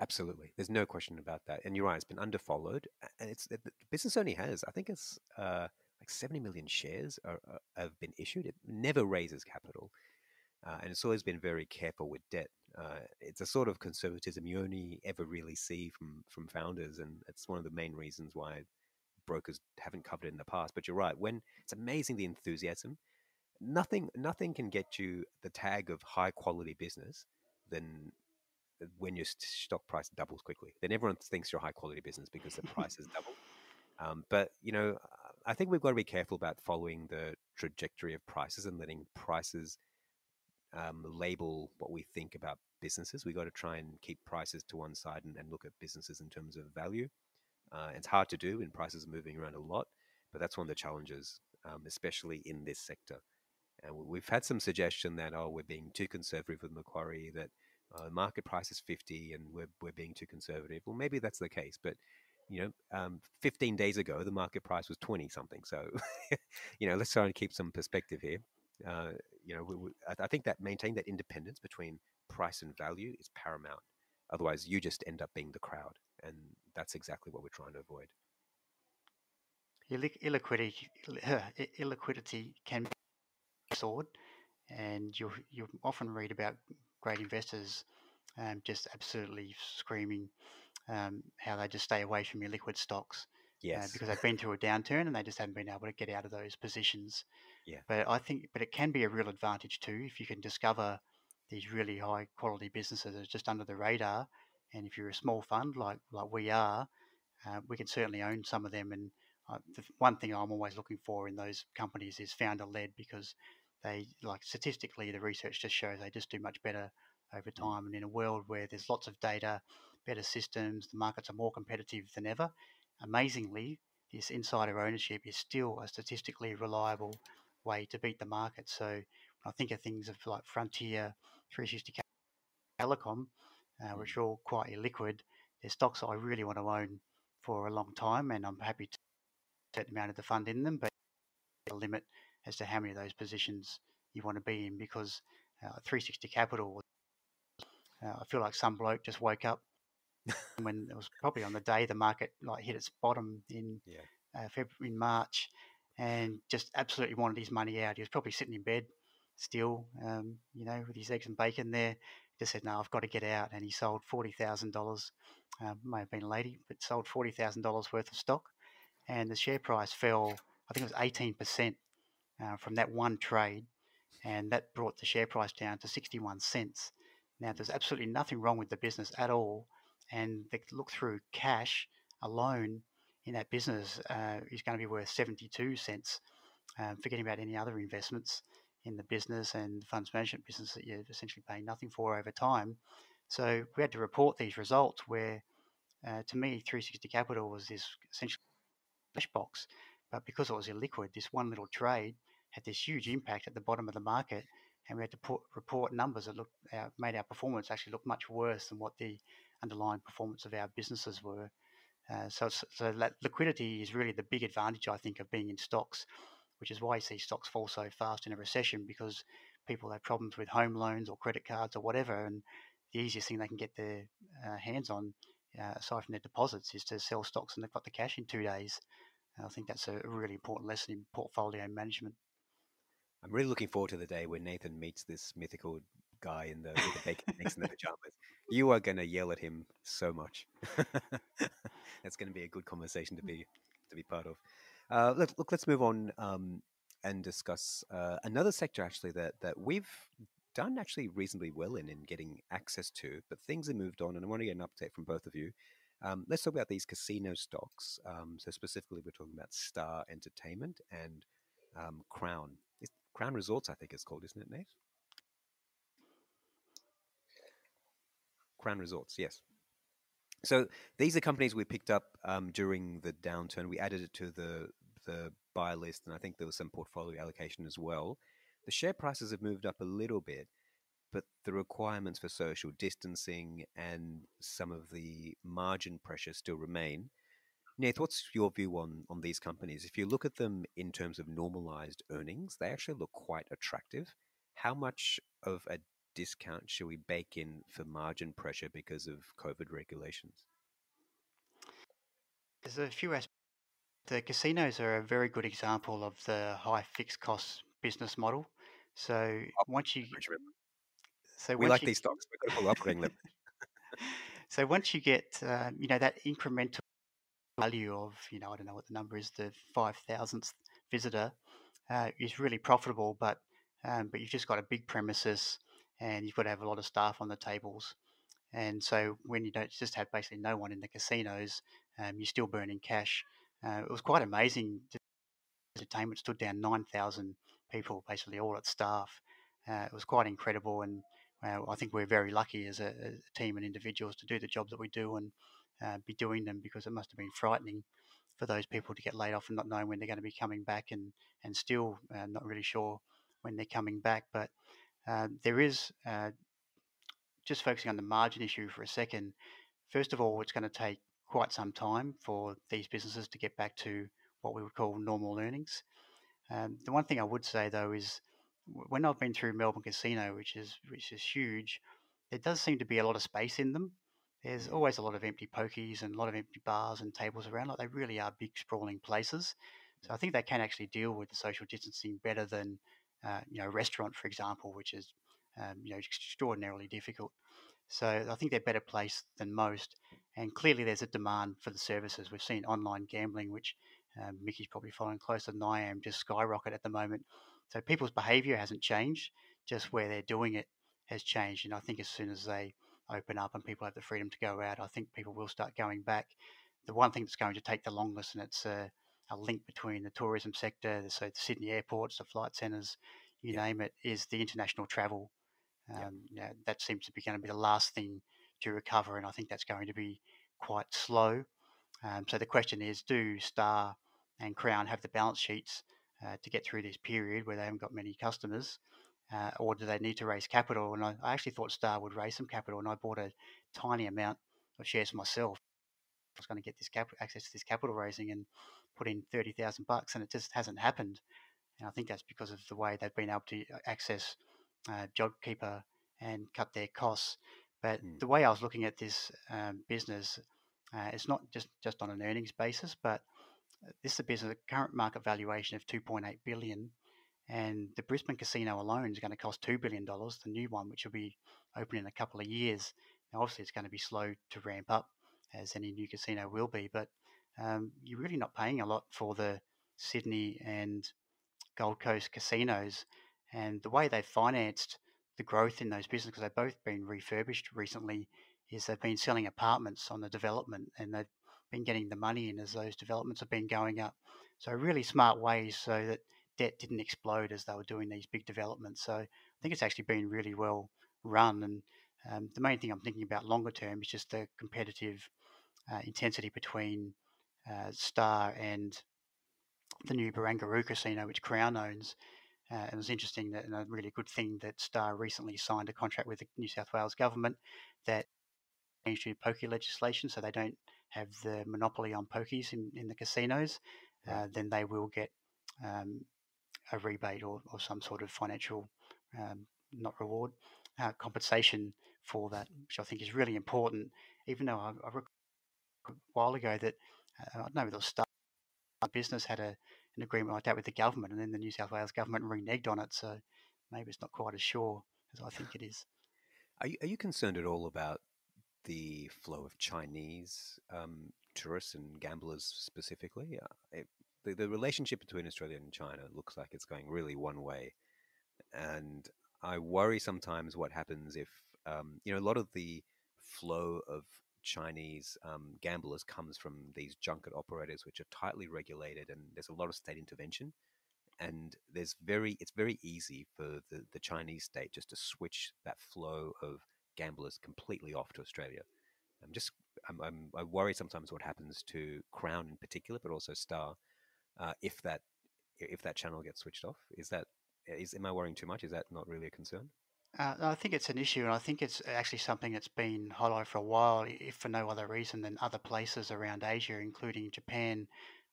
Absolutely, there's no question about that. And you're right; it's been underfollowed, and it's the business only has, I think, it's uh, like 70 million shares are, are, have been issued. It never raises capital, uh, and it's always been very careful with debt. Uh, it's a sort of conservatism you only ever really see from from founders, and it's one of the main reasons why brokers haven't covered it in the past. But you're right; when it's amazing the enthusiasm, nothing nothing can get you the tag of high quality business than when your stock price doubles quickly. Then everyone thinks you're a high quality business because the price has doubled. Um, but you know, I think we've got to be careful about following the trajectory of prices and letting prices um, label what we think about businesses. We've got to try and keep prices to one side and, and look at businesses in terms of value. Uh, it's hard to do, and prices are moving around a lot. But that's one of the challenges, um, especially in this sector. And we've had some suggestion that oh, we're being too conservative with Macquarie. That uh, market price is 50 and we're, we're being too conservative. Well, maybe that's the case, but you know, um, 15 days ago, the market price was 20 something. So, you know, let's try and keep some perspective here. Uh, you know, we, we, I, think that maintaining that independence between price and value is paramount. Otherwise, you just end up being the crowd, and that's exactly what we're trying to avoid. Illiquidity, illiquidity can be a sword, and you you often read about great investors um, just absolutely screaming um, how they just stay away from your liquid stocks. Yes. because they've been through a downturn and they just haven't been able to get out of those positions. Yeah. But I think, but it can be a real advantage too if you can discover these really high quality businesses that are just under the radar. And if you're a small fund like like we are, uh, we can certainly own some of them. And uh, the one thing I'm always looking for in those companies is founder led because they like statistically the research just shows they just do much better over Mm. time. And in a world where there's lots of data, better systems, the markets are more competitive than ever. Amazingly, this insider ownership is still a statistically reliable way to beat the market. So when I think of things of like Frontier, 360 Telecom, uh, which are all quite illiquid, they're stocks that I really want to own for a long time, and I'm happy to set the amount of the fund in them, but a limit as to how many of those positions you want to be in because uh, 360 Capital, uh, I feel like some bloke just woke up when it was probably on the day the market like hit its bottom in Yeah. uh, February, in March, and just absolutely wanted his money out. He was probably sitting in bed still, um, you know, with his eggs and bacon there. Just said, "No, I've got to get out," and he sold forty thousand dollars. Uh, may have been a lady, but sold forty thousand dollars worth of stock, and the share price fell. I think it was eighteen percent uh, from that one trade, and that brought the share price down to sixty-one cents. Now, there's absolutely nothing wrong with the business at all, and the look through cash alone in that business uh, is going to be worth 72 cents, um, forgetting about any other investments in the business and the funds management business that you're essentially paying nothing for over time. So we had to report these results where, uh, to me, 360 Capital was this essentially flash box, but because it was illiquid, this one little trade had this huge impact at the bottom of the market, and we had to put report numbers that looked uh, made our performance actually look much worse than what the underlying performance of our businesses were. Uh, so, so that liquidity is really the big advantage, I think, of being in stocks, which is why you see stocks fall so fast in a recession because people have problems with home loans or credit cards or whatever, and the easiest thing they can get their uh, hands on, uh, aside from their deposits, is to sell stocks and they've got the cash in two days. I think that's a really important lesson in portfolio management. I'm really looking forward to the day when Nathan meets this mythical guy in the with the bacon eggs and the pajamas. You are going to yell at him so much. That's going to be a good conversation to be to be part of. Uh, look, look, let's move on um, and discuss uh, another sector actually that that we've done actually reasonably well in in getting access to, but things have moved on, and I want to get an update from both of you. Um, let's talk about these casino stocks. Um, so specifically, we're talking about Star Entertainment and um, Crown. It's Crown Resorts, I think it's called, isn't it, Nate? Crown Resorts, yes. So these are companies we picked up um, during the downturn. We added it to the the buy list, and I think there was some portfolio allocation as well. The share prices have moved up a little bit, but the requirements for social distancing and some of the margin pressure still remain. Nath, what's your view on on these companies? If you look at them in terms of normalized earnings, they actually look quite attractive. How much of a discount should we bake in for margin pressure because of COVID regulations? There's a few aspects. The casinos are a very good example of the high fixed cost business model. So oh, once you so We like you, these stocks. We've got to pull operating so once you get uh, you know that incremental value of you know I don't know what the number is the five thousandth visitor uh, is really profitable, but um, but you've just got a big premises and you've got to have a lot of staff on the tables. And so when you don't just have basically no one in the casinos, um, you're still burning cash. Uh, it was quite amazing. Entertainment stood down 9,000 people, basically all its staff. Uh, it was quite incredible, and uh, I think we're very lucky as a, a, team and individuals to do the job that we do and uh, be doing them because it must have been frightening for those people to get laid off and not knowing when they're going to be coming back and and still uh, not really sure when they're coming back. But uh, there is uh, just focusing on the margin issue for a second. First of all, it's going to take quite some time for these businesses to get back to what we would call normal earnings. Um, the one thing I would say though is when I've been through Melbourne Casino, which is which is huge, there does seem to be a lot of space in them. There's always a lot of empty pokies and a lot of empty bars and tables around. Like they really are big, sprawling places. So I think they can actually deal with the social distancing better than uh, you know a restaurant, for example, which is um, you know extraordinarily difficult. So I think they're better placed than most. and clearly there's a demand for the services. We've seen online gambling, which um, Mickey's probably following closer than I am, just skyrocket at the moment. So people's behaviour hasn't changed, just where they're doing it has changed. And I think as soon as they open up and people have the freedom to go out, I think people will start going back. The one thing that's going to take the longest, and it's a, a link between the tourism sector, so the Sydney airports, the flight centres, you yeah. name it, is the international travel. Um, yeah. that seems to be going to be the last thing to recover, and I think that's going to be quite slow. Um, so the question is, do Star and Crown have the balance sheets uh, to get through this period where they haven't got many customers, uh, or do they need to raise capital? And I, I, actually thought Star would raise some capital, and I bought a tiny amount of shares myself. I was going to get this cap- access to this capital raising and put in thirty thousand bucks, and it just hasn't happened. And I think that's because of the way they've been able to uh, access uh, JobKeeper and cut their costs. But mm. the way I was looking at this um, business, uh, it's not just, just on an earnings basis, but this is a business, a current market valuation of 2.8 billion, and the Brisbane casino alone is going to cost two billion dollars. The new one, which will be open in a couple of years. Now, obviously, it's going to be slow to ramp up, as any new casino will be, but um, you're really not paying a lot for the Sydney and Gold Coast casinos, and the way they've financed the growth in those businesses, because they've both been refurbished recently, is they've been selling apartments on the development and they've been getting the money in as those developments have been going up. So really smart ways so that debt didn't explode as they were doing these big developments. So I think it's actually been really well run. And um, the main thing I'm thinking about longer term is just the competitive uh, intensity between uh, Star and the new Barangaroo Casino, which Crown owns. Uh, it was interesting that, and a really good thing that Star recently signed a contract with the New South Wales government that changed to pokie legislation, so they don't have the monopoly on pokies in, in the casinos. Uh, then they will get um, a rebate or, or some sort of financial, um, not reward, uh, compensation for that, which I think is really important. Even though i recall a while ago that uh, I don't know whether Star business had a an agreement like that with the government, and then the New South Wales government reneged on it. So maybe it's not quite as sure as I think it is. Are you, are you concerned at all about the flow of Chinese um, tourists and gamblers specifically? Uh, it, the, the relationship between Australia and China looks like it's going really one way. And I worry sometimes what happens if, um, you know, a lot of the flow of Chinese um, gamblers comes from these junket operators, which are tightly regulated, and there's a lot of state intervention. And there's very, it's very easy for the, the Chinese state just to switch that flow of gamblers completely off to Australia. I'm just, I'm, I'm i worry sometimes what happens to Crown in particular, but also Star, uh, if that, if that channel gets switched off. Is that, is am I worrying too much? Is that not really a concern? Uh, I think it's an issue, and I think it's actually something that's been highlighted for a while, if for no other reason than other places around Asia, including Japan,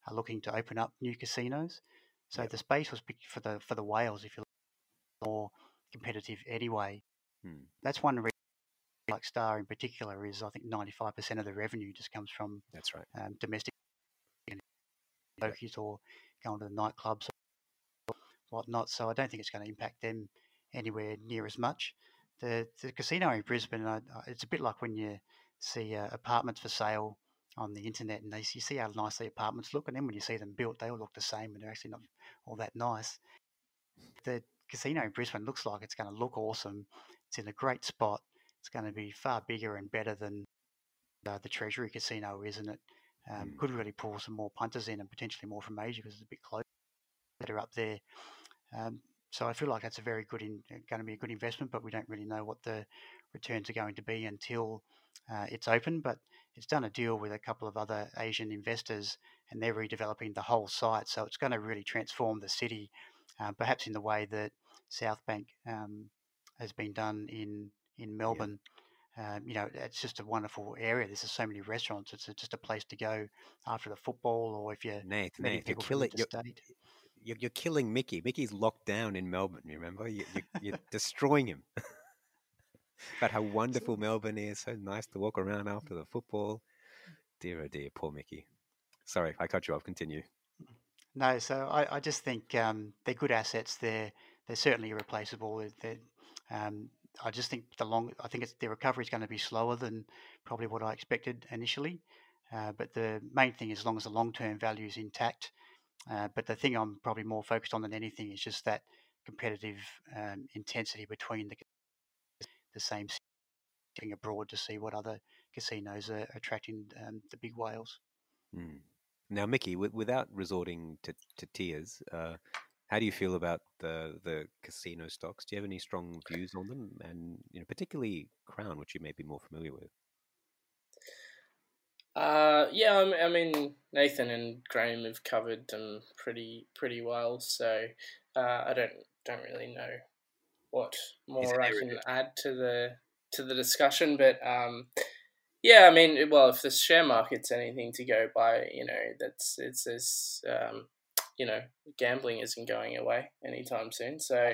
are looking to open up new casinos. So yep. the space was for the for the whales, if you like, more competitive anyway. Hmm. That's one reason. Like Star in particular is, I think, ninety five percent of the revenue just comes from that's right um, domestic yep. or going to the nightclubs or whatnot. So I don't think it's going to impact them anywhere near as much. The the casino in Brisbane, uh, it's a bit like when you see uh, apartments for sale on the internet, and they you see how nice the apartments look, and then when you see them built, they all look the same, and they're actually not all that nice. The casino in Brisbane looks like it's going to look awesome. It's in a great spot. It's going to be far bigger and better than uh, the Treasury Casino, isn't it? Um, mm. Could really pull some more punters in and potentially more from Asia because it's a bit closer up there. Um, so I feel like that's a very good, in, uh, going to be a good investment, but we don't really know what the returns are going to be until uh, it's open. But it's done a deal with a couple of other Asian investors, and they're redeveloping the whole site. So it's going to really transform the city, uh, perhaps in the way that South Bank um, has been done in in Melbourne. Yeah. Um, you know, it's just a wonderful area. There's just so many restaurants. It's just a place to go after the football, or if you're Nate, Nate, you're killing, you're, you're, you're killing Mickey. Mickey's locked down in Melbourne. You remember? You, you, you're destroying him. but how wonderful Melbourne is. So nice to walk around after the football. Dear oh dear, poor Mickey. Sorry, I cut you off. Continue. No, so I, I just think um, they're good assets. They're they're certainly irreplaceable. They're, um, I just think the long, I think it's the recovery is going to be slower than probably what I expected initially. Uh, but the main thing, is as long as the long term value is intact, uh, but the thing I'm probably more focused on than anything is just that competitive um, intensity between the the same getting abroad to see what other casinos are attracting um, the big whales. Mm. Now, Mickey, w- without resorting to, to tears, uh, how do you feel about the the casino stocks? Do you have any strong views on them, and you know, particularly Crown, which you may be more familiar with? Uh, yeah, I mean Nathan and Graham have covered them pretty pretty well, so uh, I don't don't really know what more I can add to the to the discussion, but um, yeah, I mean, well, if the share market's anything to go by, you know, that's it's as um, you know, gambling isn't going away anytime soon. So,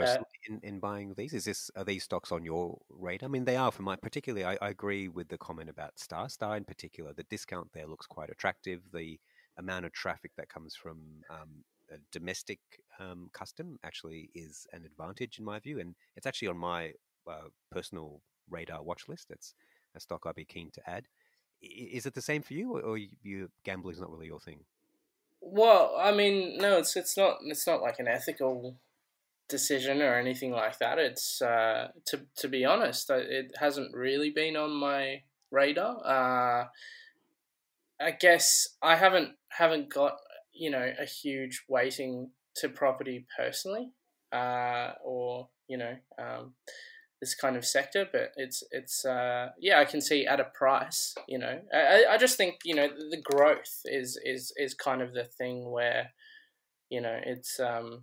uh, in, in buying these, is this are these stocks on your radar? I mean, they are for my particularly. I, I agree with the comment about Star Star in particular. The discount there looks quite attractive. The amount of traffic that comes from um, a domestic um, custom actually is an advantage in my view, and it's actually on my uh, personal radar watch list. It's a stock I'd be keen to add. Is it the same for you, or, or you gambling is not really your thing? Well, I mean, no, it's it's not it's not like an ethical decision or anything like that. It's uh, to to be honest, it hasn't really been on my radar. Uh, I guess I haven't haven't got you know a huge weighting to property personally, uh, or you know um, this kind of sector, but it's it's uh, yeah, I can see at a price. You know, I, I just think you know the growth is is is kind of the thing where you know it's um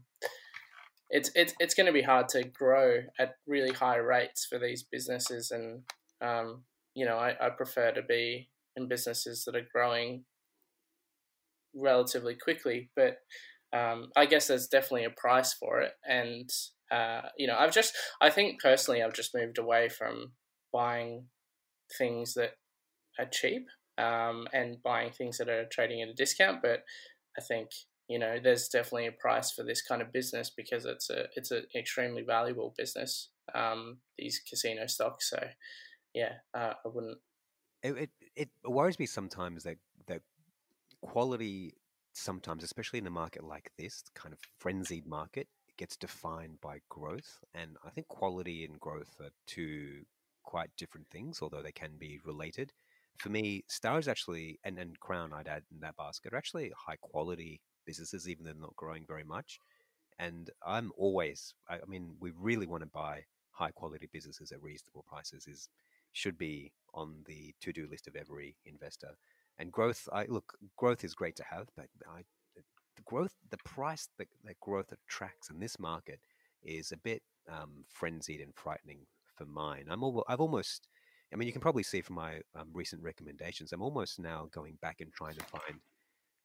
it's it's it's going to be hard to grow at really high rates for these businesses, and um, you know I, I prefer to be in businesses that are growing relatively quickly, but um, I guess there's definitely a price for it, and uh, you know, I've just, I think personally, I've just moved away from buying things that are cheap um, and buying things that are trading at a discount. But I think you know, there's definitely a price for this kind of business because it's a it's an extremely valuable business. Um, these casino stocks, so yeah, uh, I wouldn't. It, it it worries me sometimes that that quality sometimes, especially in a market like this, kind of frenzied market, gets defined by growth. And I think quality and growth are two quite different things, although they can be related. For me, Stars actually, and, and Crown, I'd add in that basket, are actually high quality businesses, even though they're not growing very much. And I'm always, I mean, we really want to buy high quality businesses at reasonable prices is should be on the to do list of every investor. And growth, I look, growth is great to have, but I the growth, the price that, that growth attracts in this market is a bit um, frenzied and frightening for mine. I'm al- I've almost, I mean, you can probably see from my um, recent recommendations, I'm almost now going back and trying to find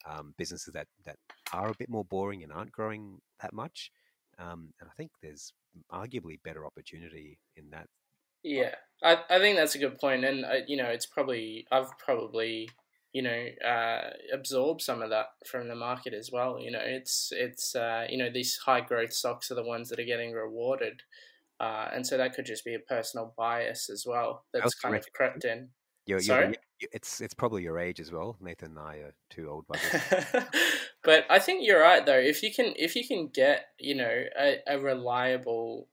um, businesses that that are a bit more boring and aren't growing that much. Um, and I think there's arguably better opportunity in that. Yeah, I, I think that's a good point. and uh, you know, it's probably I've probably you know uh, absorb some of that from the market as well. You know, it's it's uh, you know these high growth stocks are the ones that are getting rewarded, uh, and so that could just be a personal bias as well that's kind of crept in. You're, Sorry? You're, it's it's probably your age as well. Nathan and I are two old but I think you're right though. If you can if you can get you know a, a reliable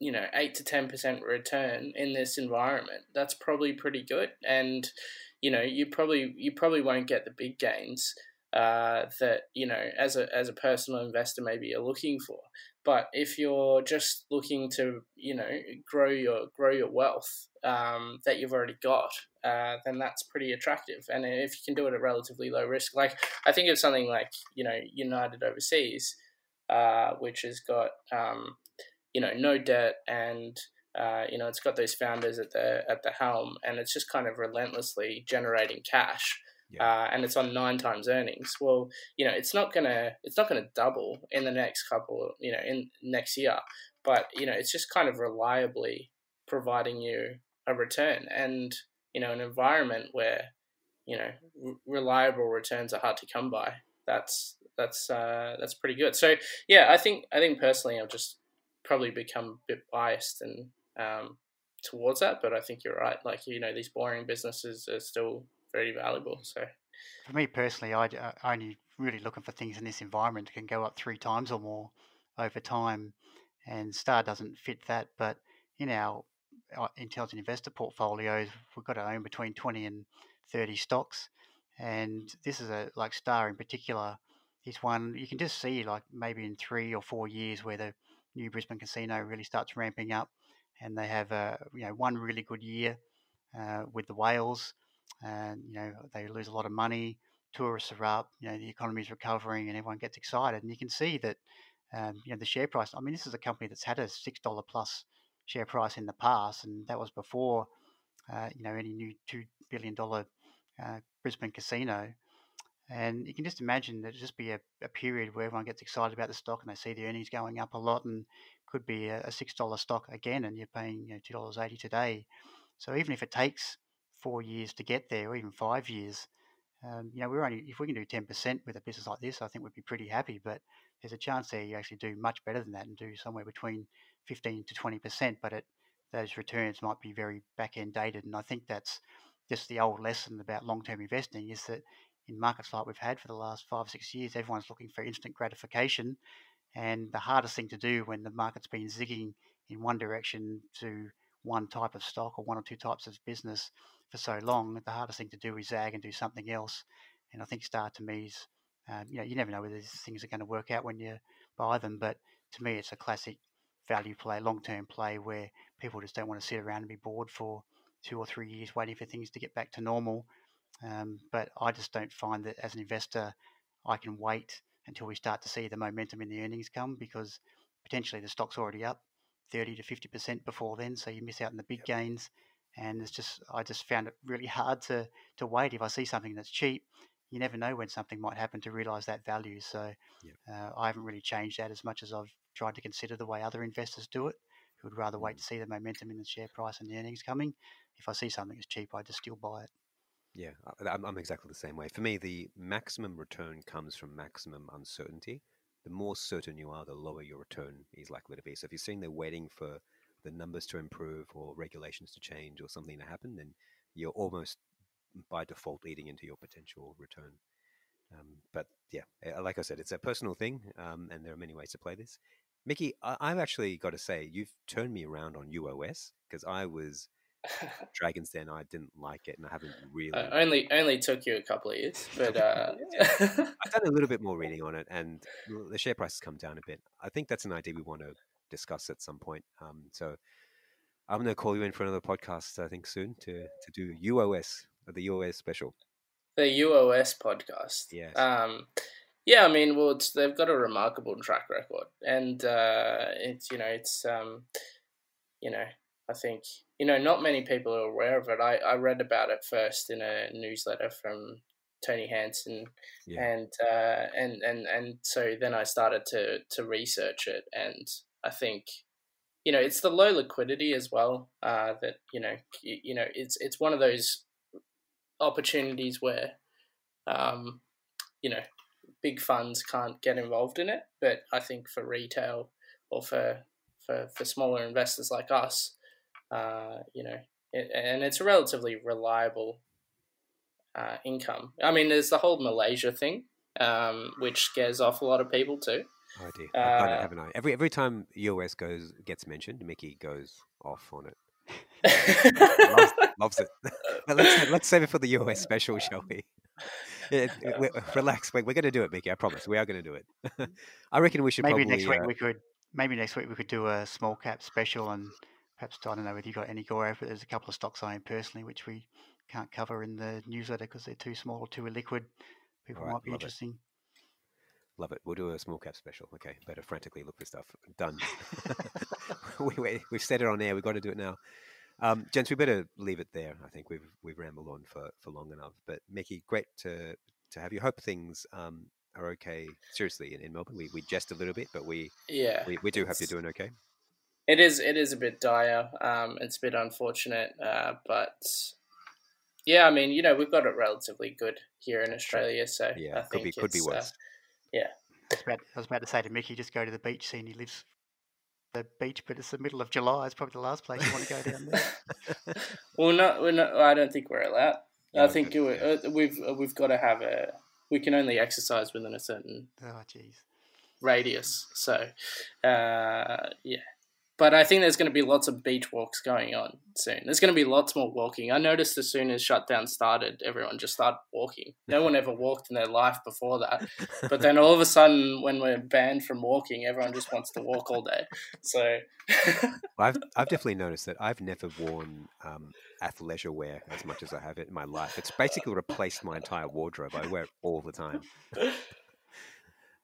you know eight to ten percent return in this environment, that's probably pretty good. And you know you probably you probably won't get the big gains uh, that you know as a as a personal investor maybe you're looking for. But if you're just looking to you know grow your grow your wealth um, that you've already got, uh, then that's pretty attractive. And if you can do it at relatively low risk, like I think of something like you know United Overseas, uh, which has got um, you know no debt and uh, you know, it's got those founders at the at the helm, and it's just kind of relentlessly generating cash. Yeah. Uh, and it's on nine times earnings. Well, you know, it's not gonna it's not gonna double in the next couple, you know, in next year. But you know, it's just kind of reliably providing you a return, and you know, an environment where you know r- reliable returns are hard to come by. That's that's uh, that's pretty good. So yeah, I think I think personally, I'm just probably become a bit biased and um, towards that. But I think you're right. Like you know, these boring businesses are still very valuable. So for me personally, I I only really looking for things in this environment that can go up three times or more over time, and Star doesn't fit that. But in our uh, intelligent investor portfolios, we've got to own between 20 and 30 stocks. And this is a like Star in particular is one you can just see like maybe in three or four years where the new Brisbane casino really starts ramping up, and they have a you know one really good year uh, with the whales, and you know they lose a lot of money. Tourists are up, you know the economy is recovering, and everyone gets excited. And you can see that um, you know the share price. I mean, this is a company that's had a six dollar plus share price in the past, and that was before uh, you know any new two billion dollar uh, Brisbane casino. And you can just imagine that it'll just be a, a, period where everyone gets excited about the stock and they see the earnings going up a lot, and could be a, six dollar stock again, and you're paying you know, two dollars eighty today. So even if it takes four years to get there, or even five years, um, you know, we're only if we can do ten percent with a business like this, I think we'd be pretty happy. But there's a chance there you actually do much better than that and do somewhere between 15 to 20%, but it, those returns might be very back end dated. And I think that's just the old lesson about long term investing is that in markets like we've had for the last five six years, everyone's looking for instant gratification. And the hardest thing to do when the market's been zigging in one direction to one type of stock or one or two types of business for so long, the hardest thing to do is zag and do something else. And I think Star to me is, um, you know, you never know whether these things are going to work out when you buy them, but to me, it's a classic value play, long term play where people just don't want to sit around and be bored for two or three years waiting for things to get back to normal. Um, but I just don't find that as an investor, I can wait until we start to see the momentum in the earnings come because potentially the stock's already up 30 to 50% before then. So you miss out on the big yep. gains. And it's just, I just found it really hard to, to wait. If I see something that's cheap, you never know when something might happen to realize that value. So yep. uh, I haven't really changed that as much as I've tried to consider the way other investors do it, who would rather wait mm. to see the momentum in the share price and the earnings coming. If I see something that's cheap, I just still buy it. Yeah, I'm, I'm exactly the same way. For me, the maximum return comes from maximum uncertainty. The more certain you are, the lower your return is likely to be. So if you're sitting there waiting for the numbers to improve or regulations to change or something to happen, then you're almost by default eating into your potential return. Um, but yeah, like I said, it's a personal thing, um, and there are many ways to play this. Mickey, I- have actually got to say, you've turned me around on UOS because I was Dragon's Den. I didn't like it, and I haven't really. Uh, only only took you a couple of years, but uh... I've done a little bit more reading on it, and the share price has come down a bit. I think that's an idea we want to discuss at some point. Um, so I'm going to call you in for another podcast. I think soon to to do UOS, the UOS special. The UOS podcast. Yes. Um, yeah, I mean, well, they've got a remarkable track record, and uh, it's you know, it's um, you know, I think you know, not many people are aware of it. I, I read about it first in a newsletter from Tony Hansen, yeah. and uh, and and and so then I started to to research it, and I think you know it's the low liquidity as well uh, that you know you, you know it's it's one of those opportunities where um, you know big funds can't get involved in it. But I think for retail or for for, for smaller investors like us, uh, you know, it, and it's a relatively reliable uh, income. I mean, there's the whole Malaysia thing, um, which scares off a lot of people too. Oh dear, uh, haven't I? Every every time UOS goes gets mentioned, Mickey goes off on it. loves, loves, it. but let's let's save it for the UOS special, shall we? Yeah, relax. We're, we're going to do it, Mickey. I promise. We are going to do it. I reckon we should maybe probably, next week uh, we could maybe next week we could do a small cap special and perhaps I don't know whether you've got any go over. There's a couple of stocks I own personally which we can't cover in the newsletter because they're too small or too illiquid. People right, might be interesting. It. Love it. We'll do a small cap special. Okay, better frantically look for stuff. Done. we, we, we've said it on air. We've got to do it now. Um, gents, we better leave it there. I think we've we've rambled on for, for long enough. But Mickey, great to to have you. Hope things um, are okay. Seriously, in, in Melbourne, we, we jest a little bit, but we yeah we, we do hope you're doing okay. It is it is a bit dire. Um, it's a bit unfortunate, uh, but yeah, I mean, you know, we've got it relatively good here in Australia, so yeah, I could be could be uh, worse. Uh, yeah. I was, about, I was about to say to Mickey, just go to the beach, see, and he lives the beach, but it's the middle of July. It's probably the last place you want to go down there. well, not, we're not. I don't think we're allowed. Yeah, I think but- we- uh, we've uh, we've got to have a. We can only exercise within a certain Oh, jeez. radius. So, uh, yeah. But I think there's going to be lots of beach walks going on soon. There's going to be lots more walking. I noticed as soon as shutdown started, everyone just started walking. No one ever walked in their life before that. But then all of a sudden, when we're banned from walking, everyone just wants to walk all day. So, I've I've definitely noticed that I've never worn um, athleisure wear as much as I have it in my life. It's basically replaced my entire wardrobe. I wear it all the time.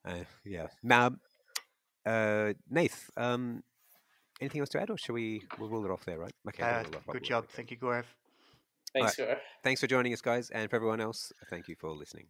Uh, yeah. Now, uh, Nath, um, anything else to add, or shall we we'll rule it off there, right? Okay. we'll Uh, rule it off, good we'll- job. okay. Thank you, Gaurav. thanks, Gaurav. Thanks for joining us, guys, and for everyone else, thank you for listening.